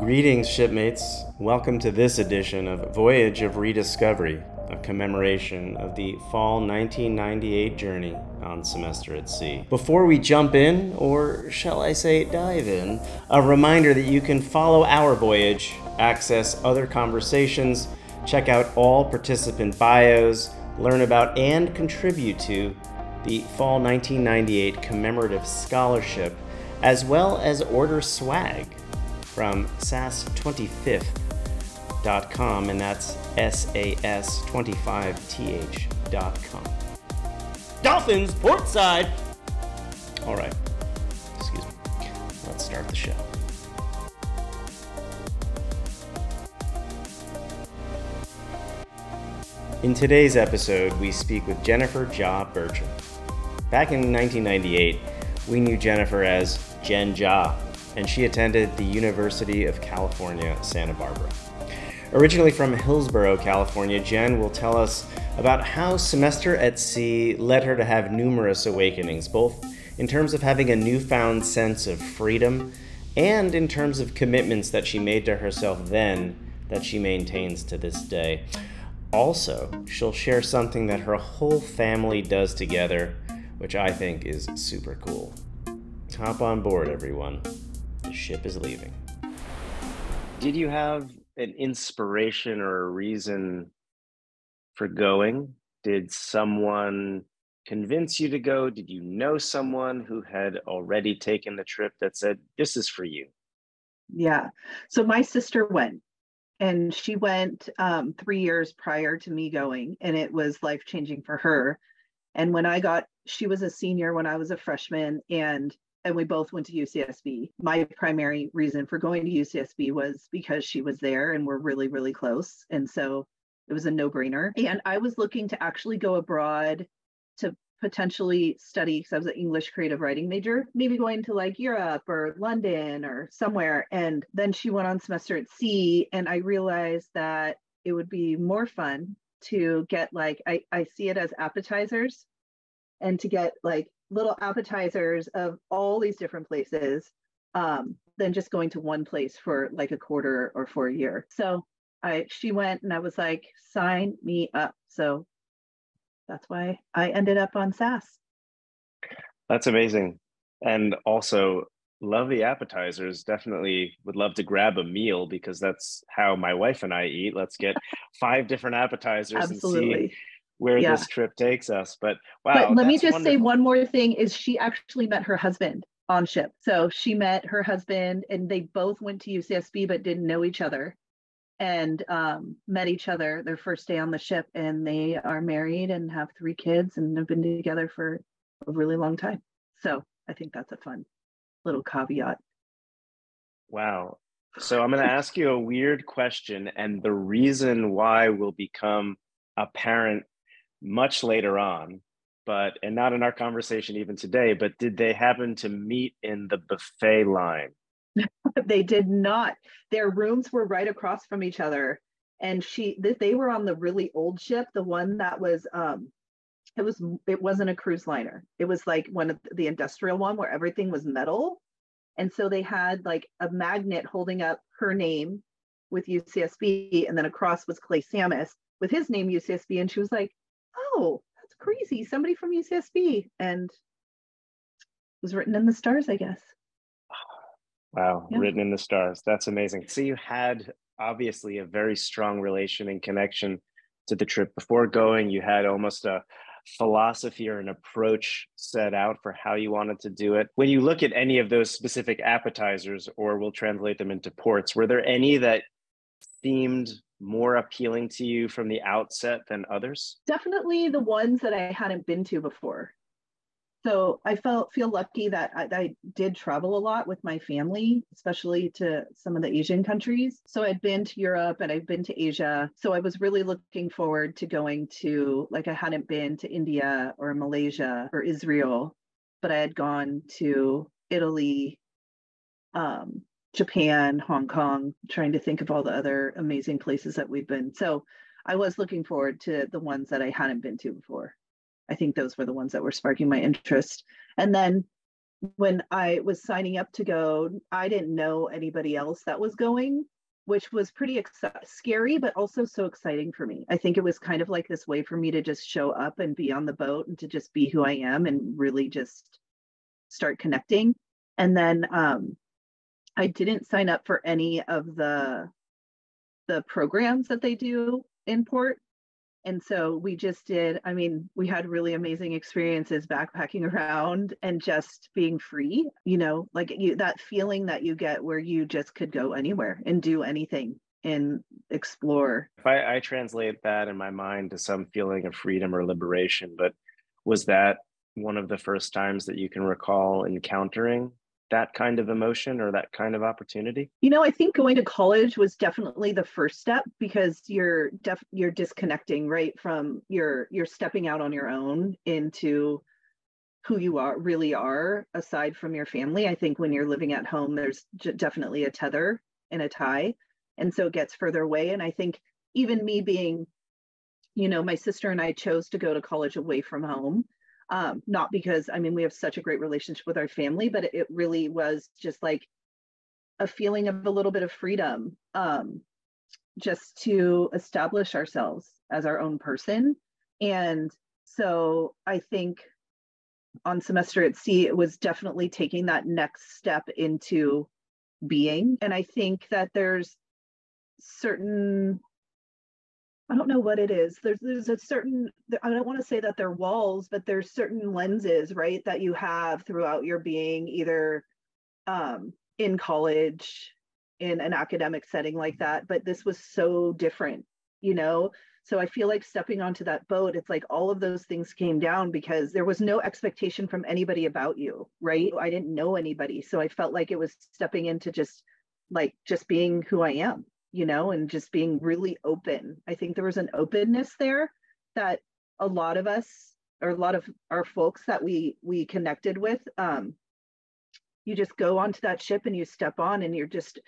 Greetings, shipmates. Welcome to this edition of Voyage of Rediscovery, a commemoration of the fall 1998 journey on Semester at Sea. Before we jump in, or shall I say dive in, a reminder that you can follow our voyage, access other conversations, check out all participant bios, learn about and contribute to the Fall 1998 Commemorative Scholarship, as well as order swag from sas25th.com, and that's S-A-S-25-T-H.com. Dolphins, portside. All right, excuse me. Let's start the show. In today's episode, we speak with Jennifer Ja Birchim. Back in 1998, we knew Jennifer as Jen Ja and she attended the University of California, Santa Barbara. Originally from Hillsborough, California, Jen will tell us about how semester at sea led her to have numerous awakenings, both in terms of having a newfound sense of freedom and in terms of commitments that she made to herself then that she maintains to this day. Also, she'll share something that her whole family does together, which I think is super cool. Hop on board, everyone ship is leaving. Did you have an inspiration or a reason for going? Did someone convince you to go? Did you know someone who had already taken the trip that said, This is for you? Yeah. So my sister went and she went um, three years prior to me going, and it was life changing for her. And when I got, she was a senior when I was a freshman, and and we both went to UCSB. My primary reason for going to UCSB was because she was there and we're really, really close. And so it was a no brainer. And I was looking to actually go abroad to potentially study because I was an English creative writing major, maybe going to like Europe or London or somewhere. And then she went on semester at sea. And I realized that it would be more fun to get like, I, I see it as appetizers and to get like little appetizers of all these different places um, than just going to one place for like a quarter or for a year. So I she went and I was like, sign me up. So that's why I ended up on SAS. That's amazing. And also love the appetizers. Definitely would love to grab a meal because that's how my wife and I eat. Let's get five different appetizers Absolutely. and see where yeah. this trip takes us. But wow. But let me just wonderful. say one more thing is she actually met her husband on ship. So she met her husband and they both went to UCSB but didn't know each other and um, met each other their first day on the ship and they are married and have three kids and have been together for a really long time. So I think that's a fun little caveat. Wow. So I'm going to ask you a weird question and the reason why will become apparent much later on but and not in our conversation even today but did they happen to meet in the buffet line? They did not. Their rooms were right across from each other. And she they were on the really old ship the one that was um it was it wasn't a cruise liner. It was like one of the industrial one where everything was metal. And so they had like a magnet holding up her name with UCSB and then across was Clay Samus with his name UCSB and she was like oh, that's crazy. Somebody from UCSB. And it was written in the stars, I guess. Wow, yeah. written in the stars. That's amazing. So you had obviously a very strong relation and connection to the trip before going. You had almost a philosophy or an approach set out for how you wanted to do it. When you look at any of those specific appetizers, or we'll translate them into ports, were there any that seemed more appealing to you from the outset than others? Definitely the ones that I hadn't been to before. So I felt feel lucky that I, I, did travel a lot with my family, especially to some of the Asian countries. So I'd been to Europe and I've been to Asia. So I was really looking forward to going to like I hadn't been to India or Malaysia or Israel, but I had gone to Italy, um, Japan, Hong Kong, trying to think of all the other amazing places that we've been. So I was looking forward to the ones that I hadn't been to before. I think those were the ones that were sparking my interest. And then when I was signing up to go, I didn't know anybody else that was going, which was pretty ex- scary, but also so exciting for me. I think it was kind of like this way for me to just show up and be on the boat and to just be who I am and really just start connecting. And then um, I didn't sign up for any of the the programs that they do in port. And so we just did i mean we had really amazing experiences backpacking around and just being free you know like you that feeling that you get where you just could go anywhere and do anything and explore. If I, I translate that in my mind to some feeling of freedom or liberation but was that one of the first times that you can recall encountering that kind of emotion or that kind of opportunity? You know, I think going to college was definitely the first step because you're def- you're disconnecting right from your you're stepping out on your own into who you are really are aside from your family. I think when you're living at home there's j- definitely a tether and a tie and so it gets further away and I think even me being you know, my sister and I chose to go to college away from home um, not because I mean we have such a great relationship with our family, but it, really was just like a feeling of a little bit of freedom, um, just to establish ourselves as our own person. And so I think on semester at sea, it was definitely taking that next step into being. And I think that there's certain I don't know what it is. There's there's a certain I don't want to say that they're walls, but there's certain lenses, right, that you have throughout your being, either um, in college, in an academic setting like that. But this was so different, you know. So I feel like stepping onto that boat, it's like all of those things came down because there was no expectation from anybody about you, right? I didn't know anybody, so I felt like it was stepping into just like just being who I am you know, and just being really open. I think there was an openness there that a lot of us or a lot of our folks that we we connected with um you just go onto that ship and you step on and you're just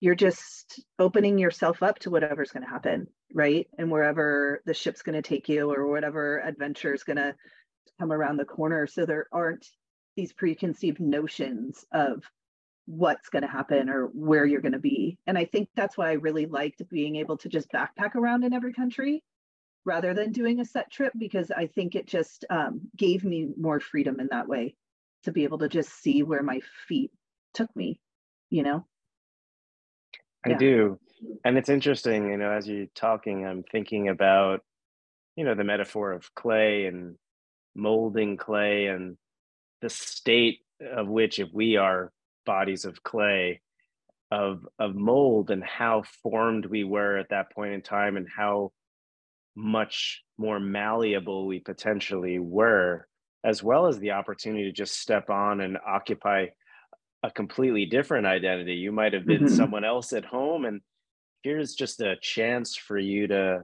you're just opening yourself up to whatever's going to happen right and wherever the ship's going to take you or whatever adventure is going to come around the corner so there aren't these preconceived notions of what's going to happen or where you're going to be. And I think that's why I really liked being able to just backpack around in every country rather than doing a set trip because I think it just um, gave me more freedom in that way to be able to just see where my feet took me, you know? I yeah. do. And it's interesting, you know, as you're talking, I'm thinking about, you know, the metaphor of clay and molding clay and the state of which, if we are bodies of clay of of mold and how formed we were at that point in time and how much more malleable we potentially were as well as the opportunity to just step on and occupy a completely different identity you might have been mm-hmm. someone else at home and here's just a chance for you to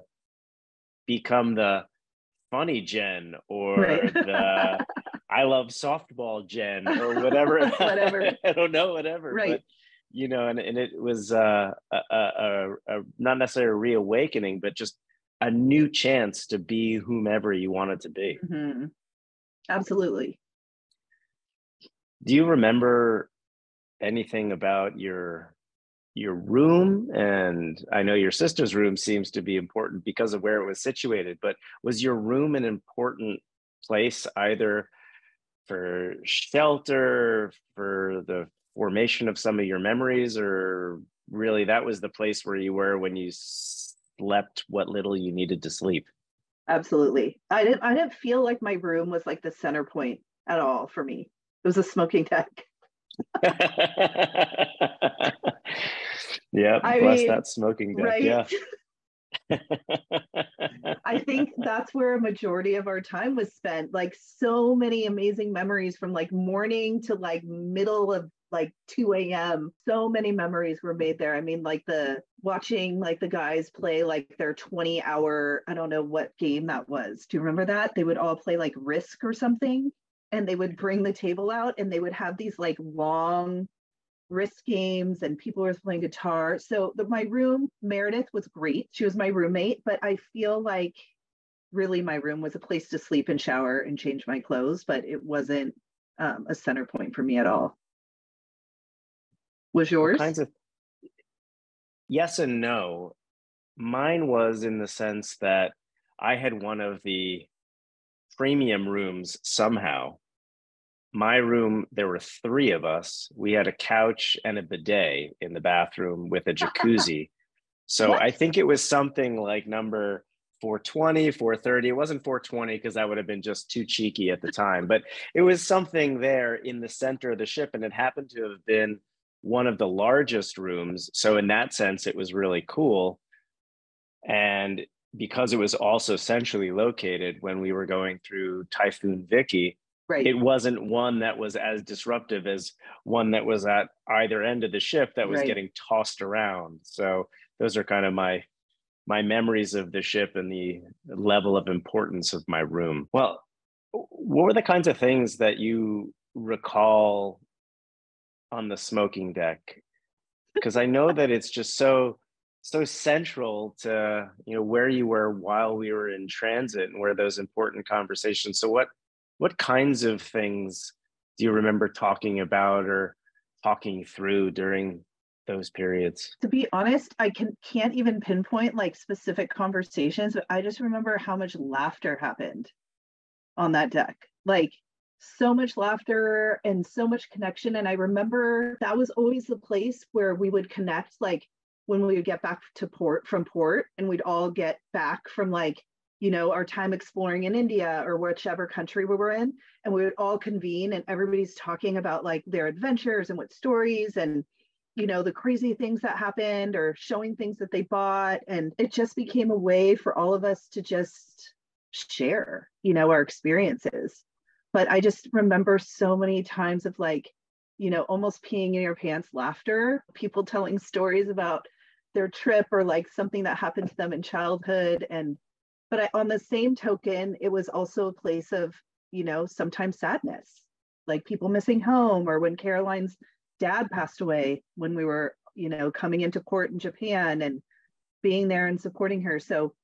become the funny jen or right. the I love softball, Jen, or whatever. whatever. I don't know, whatever. Right. But, you know, and, and it was uh, a, a, a, not necessarily a reawakening, but just a new chance to be whomever you wanted to be. Mm-hmm. Absolutely. Do you remember anything about your your room and i know your sister's room seems to be important because of where it was situated but was your room an important place either for shelter, for the formation of some of your memories, or really that was the place where you were when you slept what little you needed to sleep? Absolutely. I didn't I didn't feel like my room was like the center point at all for me. It was a smoking deck. yeah, I bless mean, that smoking deck. Right? Yeah. I think that's where a majority of our time was spent. Like so many amazing memories from like morning to like middle of like 2 a.m. So many memories were made there. I mean, like the watching like the guys play like their 20 hour, I don't know what game that was. Do you remember that? They would all play like Risk or something. And they would bring the table out and they would have these like long risk games and people were playing guitar. So the, my room, Meredith was great. She was my roommate, but I feel like really my room was a place to sleep and shower and change my clothes, but it wasn't um, a center point for me at all. Was yours? What kinds of yes and no. Mine was in the sense that I had one of the premium rooms somehow. My room, there were three of us. We had a couch and a bidet in the bathroom with a jacuzzi. so? I think it was something like number 420, 430. It wasn't 420 because that would have been just too cheeky at the time, but it was something there in the center of the ship. And it happened to have been one of the largest rooms. So, in that sense, it was really cool. And because it was also centrally located when we were going through Typhoon Vicky, right. it wasn't one that was as disruptive as one that was at either end of the ship that was right. getting tossed around. So, those are kind of my my memories of the ship and the level of importance of my room. Well, what were the kinds of things that you recall on the smoking deck? Because I know that it's just so so central to you know where you were while we were in transit and where those important conversations. So what what kinds of things do you remember talking about or talking through during those periods? To be honest, I can can't even pinpoint like specific conversations, but I just remember how much laughter happened on that deck. Like so much laughter and so much connection. And I remember that was always the place where we would connect, like when we would get back to port from port and we'd all get back from like, you know, our time exploring in India or whichever country we were in. And we would all convene and everybody's talking about like their adventures and what stories and you know the crazy things that happened or showing things that they bought and it just became a way for all of us to just share you know our experiences but i just remember so many times of like you know almost peeing in your pants laughter people telling stories about their trip or like something that happened to them in childhood and but I, on the same token it was also a place of you know sometimes sadness like people missing home or when caroline's dad passed away when we were you know coming into court in japan and being there and supporting her. So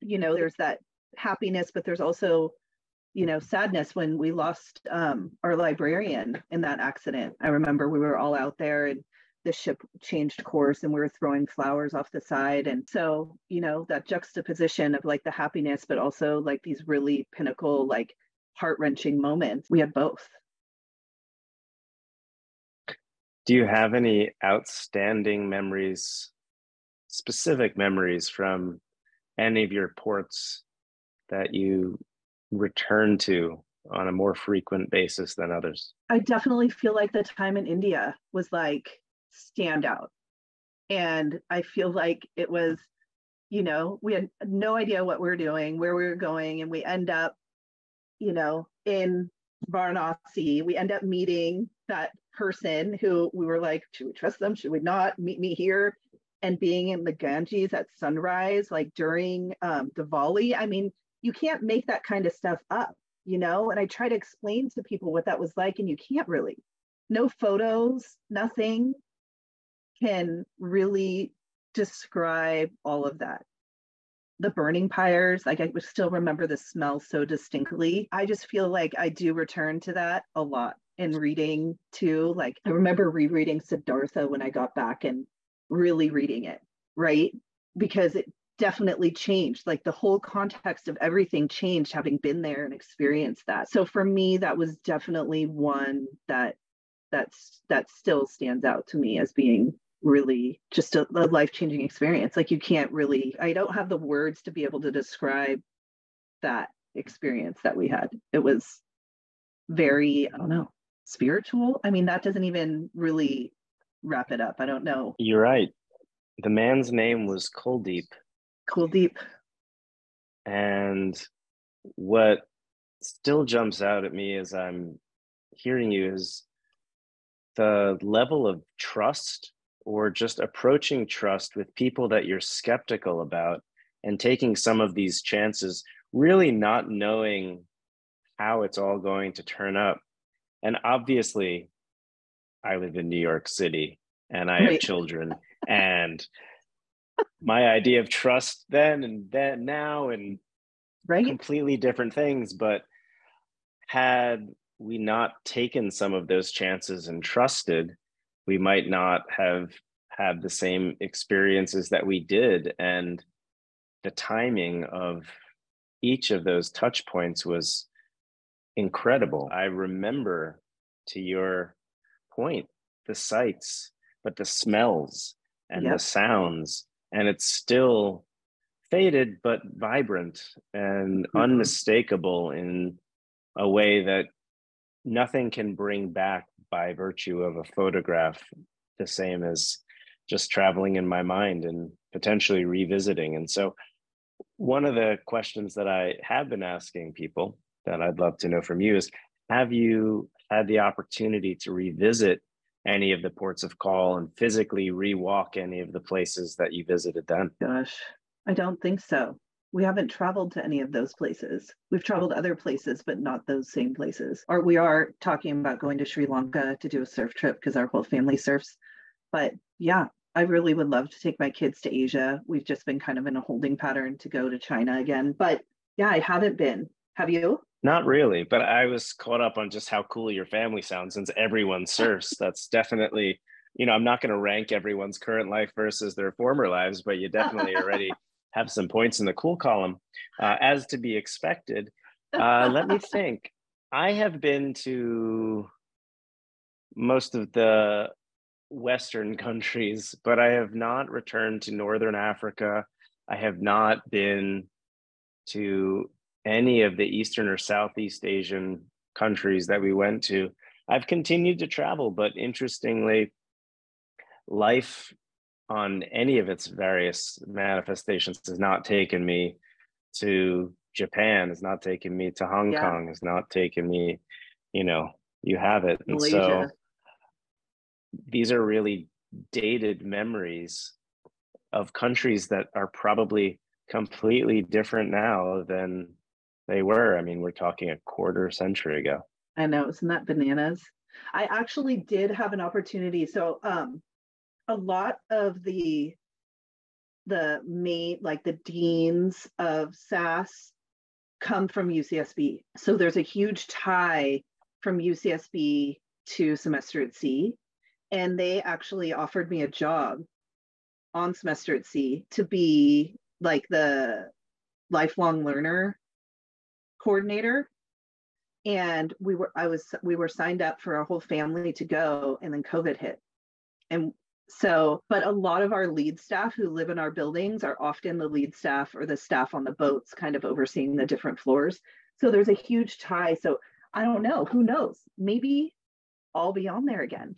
you know there's that happiness but there's also you know sadness when we lost um, our librarian in that accident. I remember we were all out there and the ship changed course and we were throwing flowers off the side and so you know that juxtaposition of like the happiness but also like these really pinnacle like heart-wrenching moments we had both do you have any outstanding memories specific memories from any of your ports that you return to on a more frequent basis than others? I definitely feel like the time in India was like standout. And I feel like it was, you know, we had no idea what we are doing, where we were going, and we end up, you know, in Varanasi. We end up meeting that person who we were like, should we trust them? Should we not? Meet me here. And being in the Ganges at sunrise, like during um, Diwali. I mean, you can't make that kind of stuff up, you know? And I try to explain to people what that was like, and you can't really. No photos, nothing can really describe all of that. The burning pyres, like I would still remember the smell so distinctly. I just feel like I do return to that a lot in reading too. Like I remember rereading Siddhartha when I got back and really reading it, right? Because it definitely changed. Like the whole context of everything changed having been there and experienced that. So for me, that was definitely one that that's that still stands out to me as being really just a, a life-changing experience. Like you can't really, I don't have the words to be able to describe that experience that we had. It was very, I don't know, spiritual. I mean, that doesn't even really wrap it up. I don't know. You're right. The man's name was Kuldeep. Kuldeep. And what still jumps out at me as I'm hearing you is the level of trust or just approaching trust with people that you're skeptical about and taking some of these chances, really not knowing how it's all going to turn up. And obviously, I live in New York City and I have children. and my idea of trust then and then now and right. completely different things, but had we not taken some of those chances and trusted, we might not have had the same experiences that we did. And the timing of each of those touch points was incredible. I remember to your point, the sights, but the smells and yep. the sounds, and it's still faded but vibrant and mm-hmm. unmistakable in a way that nothing can bring back by virtue of a photograph the same as just traveling in my mind and potentially revisiting. And so, one of the questions that I have been asking people that I'd love to know from you is Have you had the opportunity to revisit any of the ports of call and physically rewalk any of the places that you visited then? Gosh, I don't think so. We haven't traveled to any of those places. We've traveled other places, but not those same places. Or we are talking about going to Sri Lanka to do a surf trip because our whole family surfs. But yeah, I really would love to take my kids to Asia. We've just been kind of in a holding pattern to go to China again. But yeah, I haven't been. Have you? Not really, but I was caught up on just how cool your family sounds since everyone surfs. That's definitely, you know, I'm not going to rank everyone's current life versus their former lives, but you definitely already have some points in the cool column. Uh, as to be expected, uh, let me think. I have been to most of the Western countries, but I have not returned to Northern Africa. I have not been to any of the Eastern or Southeast Asian countries that we went to. I've continued to travel, but interestingly, life on any of its various manifestations has not taken me to Japan, has not taken me to Hong yeah. Kong, has not taken me, you know, you have it. And Malaysia. so these are really dated memories of countries that are probably completely different now than they were. I mean, we're talking a quarter century ago. I know, isn't that bananas? I actually did have an opportunity. So um a lot of the the main like the deans of SAS come from UCSB. So there's a huge tie from UCSB to semester at sea. And they actually offered me a job on semester at sea to be like the lifelong learner coordinator and we were i was we were signed up for our whole family to go and then covid hit and so, but a lot of our lead staff who live in our buildings are often the lead staff or the staff on the boats, kind of overseeing the different floors. So there's a huge tie. So I don't know. Who knows? Maybe I'll be on there again.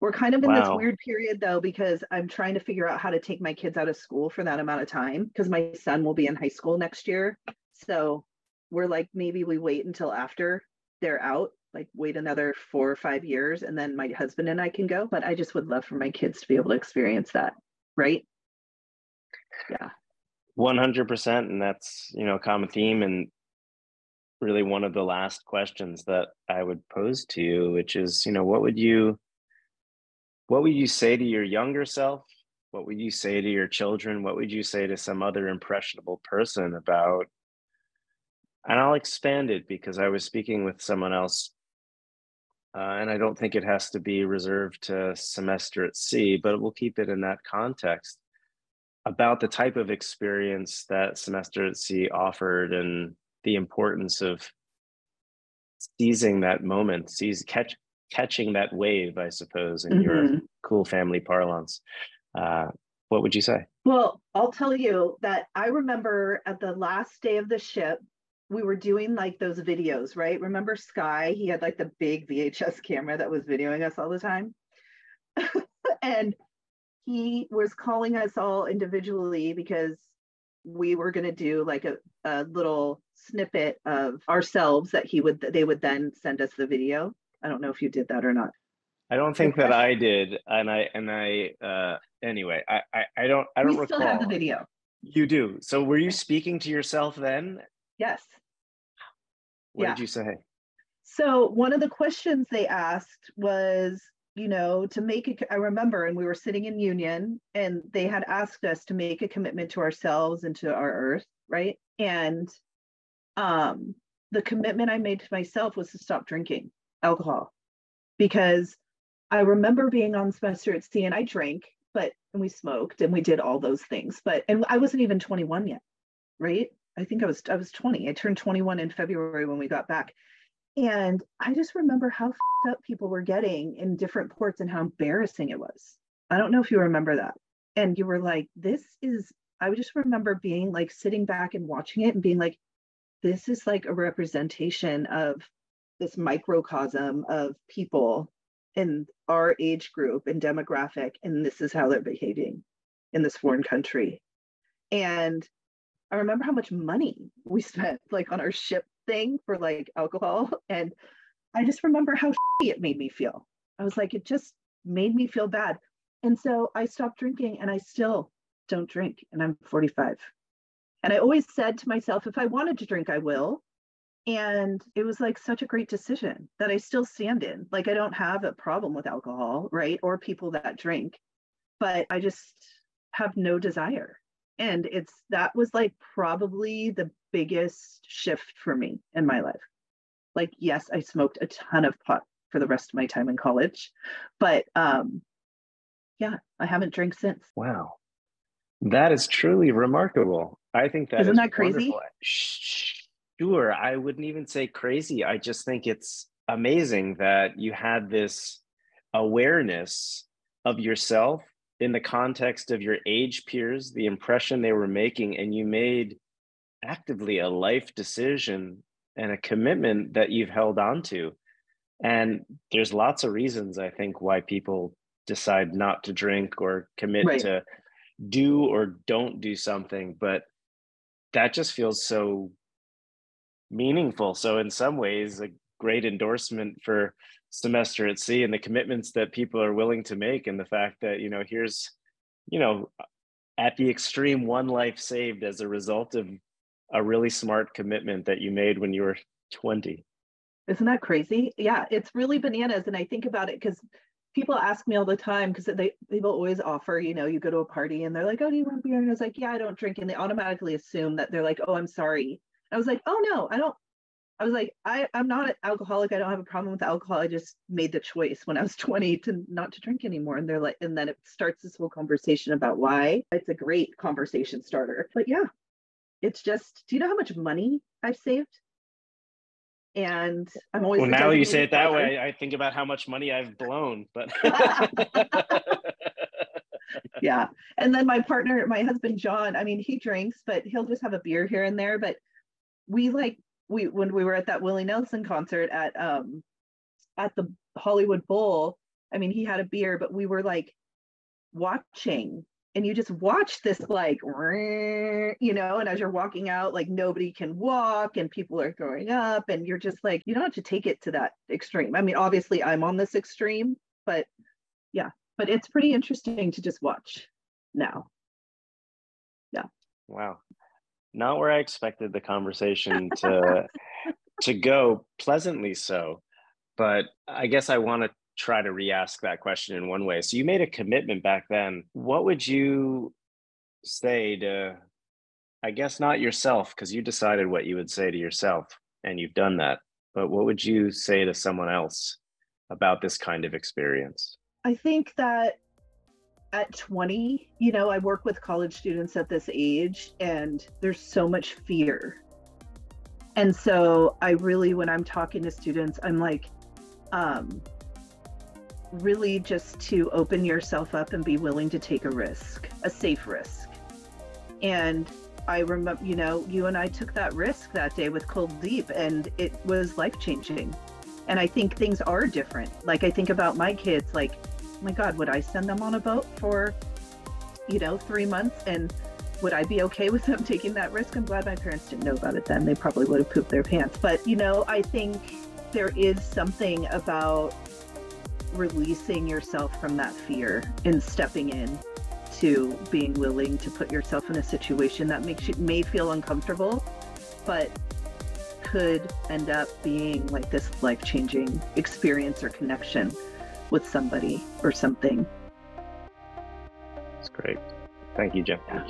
We're kind of in wow. this weird period though, because I'm trying to figure out how to take my kids out of school for that amount of time because my son will be in high school next year. So we're like, maybe we wait until after they're out like wait another four or five years and then my husband and I can go. But I just would love for my kids to be able to experience that. Right. Yeah. 100%. And that's, you know, a common theme and really one of the last questions that I would pose to you, which is, you know, what would you, what would you say to your younger self? What would you say to your children? What would you say to some other impressionable person about and I'll expand it because I was speaking with someone else uh, and I don't think it has to be reserved to semester at sea, but we'll keep it in that context about the type of experience that semester at sea offered and the importance of seizing that moment, seize catch catching that wave, I suppose, in mm-hmm. your cool family parlance. Uh, what would you say? Well, I'll tell you that I remember at the last day of the ship, we were doing like those videos, right? Remember Sky? He had like the big VHS camera that was videoing us all the time. and he was calling us all individually because we were going to do like a, a little snippet of ourselves that he would they would then send us the video. I don't know if you did that or not. I don't think that I did, and I and I uh, anyway. I, I I don't I don't we recall. Still have the video. You do. So were you speaking to yourself then? Yes. What yeah. did you say? So one of the questions they asked was, you know, to make a, I remember, and we were sitting in Union, and they had asked us to make a commitment to ourselves and to our Earth, right? And um, the commitment I made to myself was to stop drinking alcohol because I remember being on semester at sea and I drank, but and we smoked and we did all those things. But and I wasn't even 21 yet, right? I think I was I was 20. I turned 21 in February when we got back. And I just remember how up people were getting in different ports and how embarrassing it was. I don't know if you remember that. And you were like, this is, I just remember being like sitting back and watching it and being like, this is like a representation of this microcosm of people in our age group and demographic, and this is how they're behaving in this foreign country. And I remember how much money we spent like on our ship thing for like alcohol. And I just remember how it made me feel. I was like, it just made me feel bad. And so I stopped drinking and I still don't drink. And I'm 45. And I always said to myself, if I wanted to drink, I will. And it was like such a great decision that I still stand in. Like, I don't have a problem with alcohol, right? Or people that drink, but I just have no desire and it's that was like probably the biggest shift for me in my life. Like yes i smoked a ton of pot for the rest of my time in college but um yeah i haven't drank since. Wow. That is truly remarkable. I think that isn't is that crazy? wonderful. sure i wouldn't even say crazy. I just think it's amazing that you had this awareness of yourself in the context of your age peers, the impression they were making, and you made actively a life decision and a commitment that you've held on to. And there's lots of reasons, I think, why people decide not to drink or commit right. to do or don't do something. But that just feels so meaningful. So, in some ways, a great endorsement for semester at sea and the commitments that people are willing to make and the fact that you know here's you know at the extreme one life saved as a result of a really smart commitment that you made when you were 20 isn't that crazy? Yeah it's really bananas. And i think about it because people ask me all the time because they people always offer you know you go to a party and they're like oh do you want beer? And i was like yeah i don't drink. And they automatically assume that they're like oh i'm sorry. I was like oh no i don't I was like, I, I'm not an alcoholic. I don't have a problem with alcohol. I just made the choice when I was 20 to not to drink anymore. And they're like, and then it starts this whole conversation about why. It's a great conversation starter. But yeah, it's just, do you know how much money I've saved? And I'm always well. Now you say it that way, I think about how much money I've blown. But yeah, and then my partner, my husband John. I mean, he drinks, but he'll just have a beer here and there. But we like we when we were at that Willie Nelson concert at um at the Hollywood Bowl, I mean, he had a beer, but we were like watching and you just watch this like you know and as you're walking out like nobody can walk and people are throwing up and you're just like you don't have to take it to that extreme. I mean obviously i'm on this extreme but yeah but it's pretty interesting to just watch now. Yeah. Wow not where I expected the conversation to to go pleasantly so. But I guess I want to try to re-ask that question in one way. So you made a commitment back then. What would you say to I guess not yourself because you decided what you would say to yourself and you've done that. But what would you say to someone else about this kind of experience? I think that at 20, you know, I work with college students at this age, and there's so much fear. And so I really, when I'm talking to students, I'm like, um, really just to open yourself up and be willing to take a risk, a safe risk. And I remember, you know, you and I took that risk that day with Kuldeep, and it was life changing. And I think things are different. Like, I think about my kids, like, my God, would I send them on a boat for, you know, three months? And would I be okay with them taking that risk? I'm glad my parents didn't know about it then. They probably would have pooped their pants. But, you know, I think there is something about releasing yourself from that fear and stepping in to being willing to put yourself in a situation that makes you may feel uncomfortable, but could end up being like this life changing experience or connection with somebody or something. That's great. Thank you, Jeff. Yeah.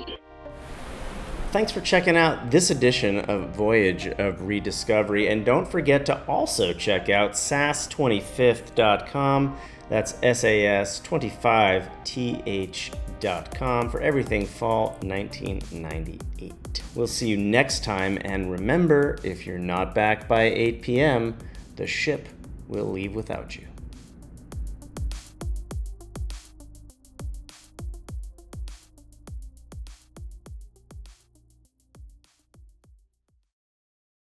thanks for checking out this edition of Voyage of Rediscovery. And don't forget to also check out sas25th.com. That's SAS25th.com for everything fall 1998. We'll see you next time. And remember, if you're not back by 8 p.m., the ship will leave without you.